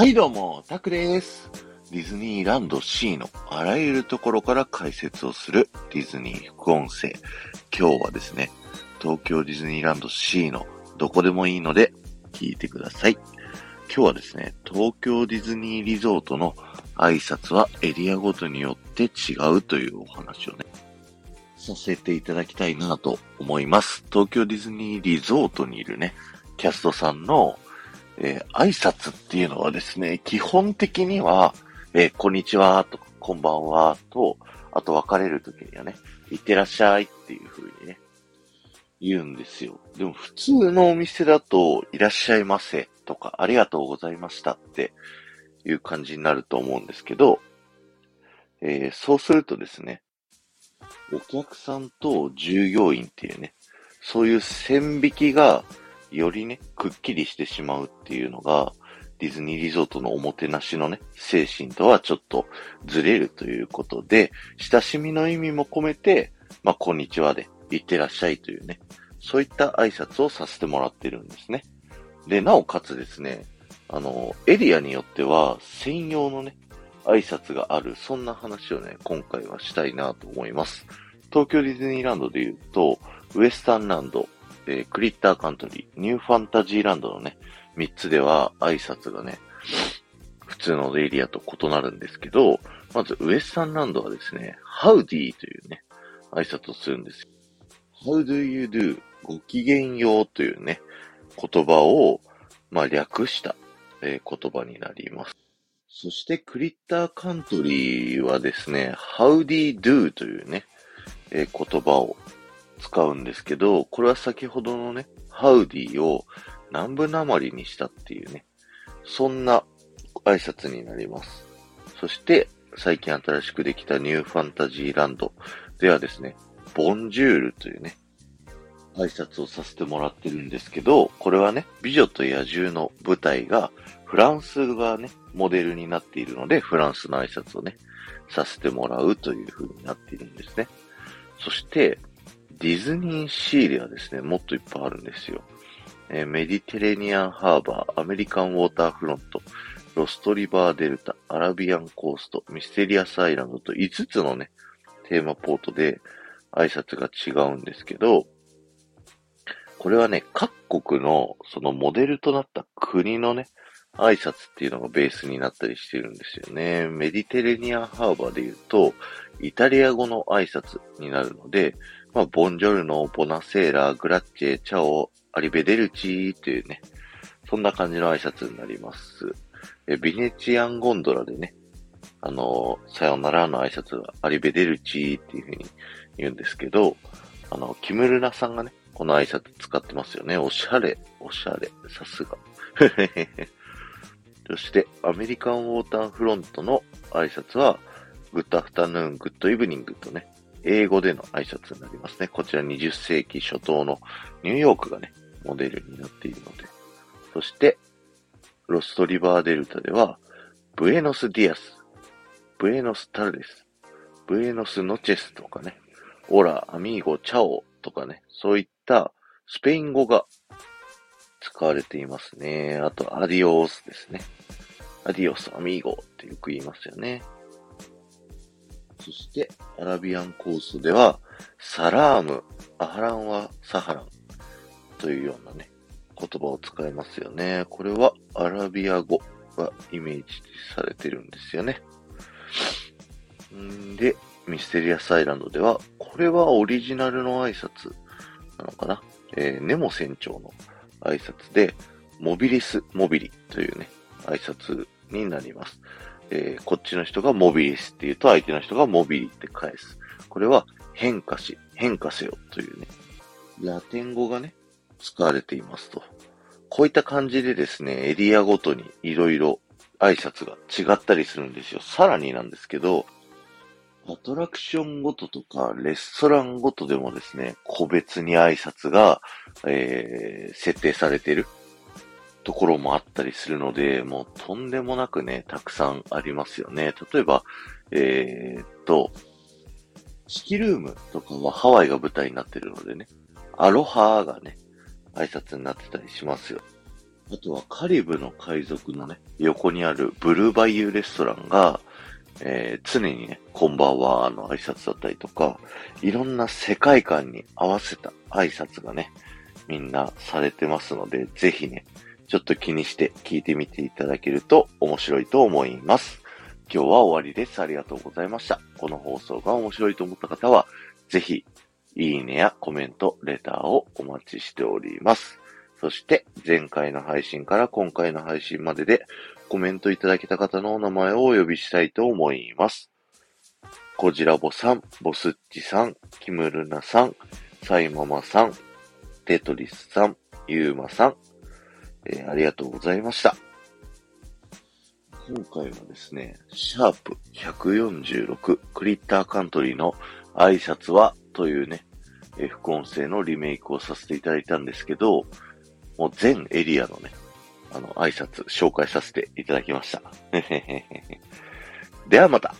はいどうも、タクです。ディズニーランド C のあらゆるところから解説をするディズニー副音声。今日はですね、東京ディズニーランド C のどこでもいいので聞いてください。今日はですね、東京ディズニーリゾートの挨拶はエリアごとによって違うというお話をね、させていただきたいなと思います。東京ディズニーリゾートにいるね、キャストさんのえー挨拶っていうのはですね、基本的には、えーこんにちはとか、こんばんはと、あと別れるときにはね、いってらっしゃいっていう風にね、言うんですよ。でも普通のお店だと、いらっしゃいませとか、ありがとうございましたっていう感じになると思うんですけど、えーそうするとですね、お客さんと従業員っていうね、そういう線引きがよりね、くっきりしてしまうっていうのが、ディズニーリゾートのおもてなしのね、精神とはちょっとずれるということで、親しみの意味も込めて、まあ、こんにちはで、いってらっしゃいというね、そういった挨拶をさせてもらってるんですね。で、なおかつですね、あの、エリアによっては専用のね、挨拶がある、そんな話をね、今回はしたいなと思います。東京ディズニーランドで言うと、ウエスタンランド、えークリッターカントリー、ニューファンタジーランドのね、3つでは挨拶がね、普通のエリアと異なるんですけど、まずウエスタンランドはですね、ハウディというね、挨拶をするんです。How do you do? ごきげんようというね、言葉を、まあ、略した、えー言葉になります。そしてクリッターカントリーはですね、Howdy do というね、えー言葉を使うんですけど、これは先ほどのね、ハウディを南部なまりにしたっていうね、そんな挨拶になります。そして、最近新しくできたニューファンタジーランドではですね、ボンジュールというね、挨拶をさせてもらってるんですけど、これはね、美女と野獣の舞台がフランスがね、モデルになっているので、フランスの挨拶をね、させてもらうという風になっているんですね。そして、ディズニーシーではですね、もっといっぱいあるんですよ。えーメディテレニアンハーバー、アメリカンウォーターフロント、ロストリバーデルタ、アラビアンコースト、ミステリアスアイランドと5つのね、テーマポートで挨拶が違うんですけど、これはね、各国のそのモデルとなった国のね、挨拶っていうのがベースになったりしてるんですよね。メディテレニアンハーバーで言うと、イタリア語の挨拶になるので、まあ、ボンジョルノ、ボナセーラ、グラッチェ、チャオ、アリベデルチーっていうね、そんな感じの挨拶になります。えビネチアンゴンドラでね、あの、さよならの挨拶はアリベデルチーっていう風に言うんですけど、あの、キムルナさんがね、この挨拶使ってますよね。おしゃれ、おしゃれ、さすが。そして、アメリカンウォーターフロントの挨拶は、 Good afternoon、Good evening とね、英語での挨拶になりますね。こちら20世紀初頭のニューヨークがね、モデルになっているので。そして、ロストリバーデルタでは、 Buenos días、Buenos tardes、Buenos noches とかね、 Hola、amigo、chao とかね、そういったスペイン語が使われていますね。あと、アディオースですね。アディオス、アミーゴってよく言いますよね。そして、アラビアンコースでは、サラーム、アハランはサハランというようなね、言葉を使いますよね。これはアラビア語がイメージされてるんですよね。んで、ミステリアスアイランドでは、これはオリジナルの挨拶なのかな？えーネモ船長の挨拶で、モビリス・モビリというね、挨拶になります。えーこっちの人がモビリスって言うと、相手の人がモビリって返す。これは変化し、変化せよというね、ラテン語がね、使われていますと。こういった感じでですね、エリアごとにいろいろ挨拶が違ったりするんですよ。さらになんですけど、アトラクションごととか、レストランごとでもですね、個別に挨拶が、えー、設定されているところもあったりするので、もうとんでもなくね、たくさんありますよね。例えば、えーっと、チキルームとかはハワイが舞台になってるのでね、アロハがね、挨拶になってたりしますよ。あとはカリブの海賊のね、横にあるブルーバイユーレストランが、えー、常にね、こんばんはの挨拶だったりとか、いろんな世界観に合わせた挨拶がね、みんなされてますので、ぜひね、ちょっと気にして聞いてみていただけると面白いと思います。今日は終わりです。ありがとうございました。この放送が面白いと思った方は、ぜひ、いいねやコメント、レターをお待ちしております。そして、前回の配信から今回の配信まででコメントいただけた方のお名前をお呼びしたいと思います。こじらぼさん、ボスッチさん、キムルナさん、サイママさん、テトリスさん、ユーマさん、えー、ありがとうございました。今回はですね、シャープ146クリッターカントリーの挨拶はというね、え副音声のリメイクをさせていただいたんですけど、もう全エリアのね、あの、挨拶紹介させていただきました。ではまた。